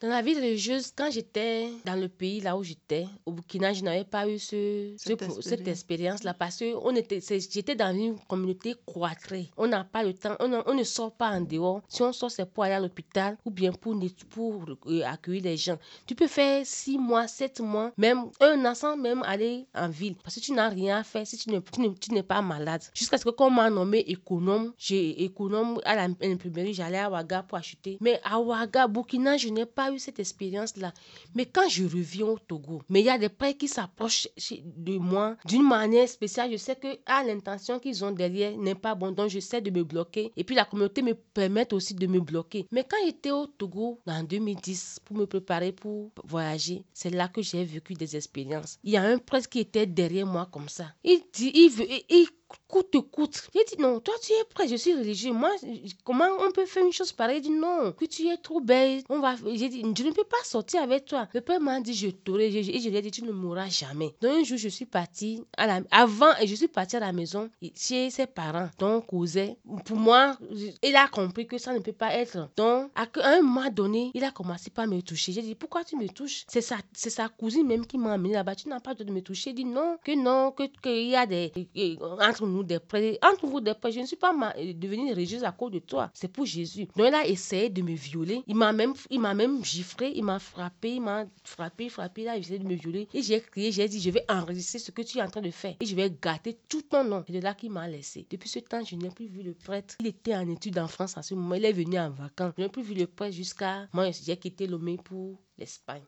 Dans la vie religieuse, quand j'étais dans le pays là où j'étais, au Burkina, je n'avais pas eu ce, Cette ce- cette expérience. expérience-là parce que on était, c'est- j'étais dans une communauté cloîtrée. On n'a pas le temps, on, ne- on ne sort pas en dehors. Si on sort, c'est pour aller à l'hôpital ou bien pour, pour euh, accueillir les gens. Tu peux faire six mois, sept mois, même un an sans même aller en ville parce que tu n'as rien à faire si tu ne- tu ne- tu n'es pas malade. Jusqu'à ce que qu'on m'a nommé économe, j'ai économe à l'imprimerie, j'allais à Ouaga pour acheter. Mais à Ouaga, Burkina, je n'ai pas eu cette expérience-là. Mais quand je reviens au Togo, mais il y a des prêts qui s'approchent de moi d'une manière spéciale. Je sais que ah, l'intention qu'ils ont derrière n'est pas bon, donc j'essaie de me bloquer. Et puis la communauté me permet aussi de me bloquer. Mais quand j'étais au Togo en 2010 pour me préparer pour voyager, c'est là que j'ai vécu des expériences. Il y a un prêtre qui était derrière moi comme ça. Il dit, il veut, il coûte coûte. J'ai dit non, toi tu es prêt, je suis religieux. Moi, comment on peut faire une chose pareille? Il dit non, que tu es trop belle. On va, j'ai dit, je ne peux pas sortir avec toi. Le père m'a dit, je t'aurai. Et je lui ai dit, tu ne mourras jamais. Donc un jour, je suis partie à la, avant, et je suis partie à la maison chez ses parents, donc cousin. Pour moi, il a compris que ça ne peut pas être. Donc, à un moment donné, il a commencé par me toucher. J'ai dit, pourquoi tu me touches? C'est sa, sa cousine même qui m'a amené là-bas. Tu n'as pas le droit de me toucher. Il dit non, que non, que qu'il y a des entre nous des prêts, entre vous des prêts. Je ne suis pas euh, devenue religieuse à cause de toi. C'est pour Jésus. Donc il a essayé de me violer. Il m'a même, il m'a même giflé, il m'a frappé, il m'a frappé, frappé. Il a essayé de me violer. Et j'ai crié, j'ai dit, je vais enregistrer ce que tu es en train de faire. Et je vais gâter tout ton nom. C'est de là qu'il m'a laissé. Depuis ce temps, je n'ai plus vu le prêtre. Il était en études en France à ce moment. Il est venu en vacances. Je n'ai plus vu le prêtre jusqu'à. Moi, j'ai quitté Lomé pour l'Espagne.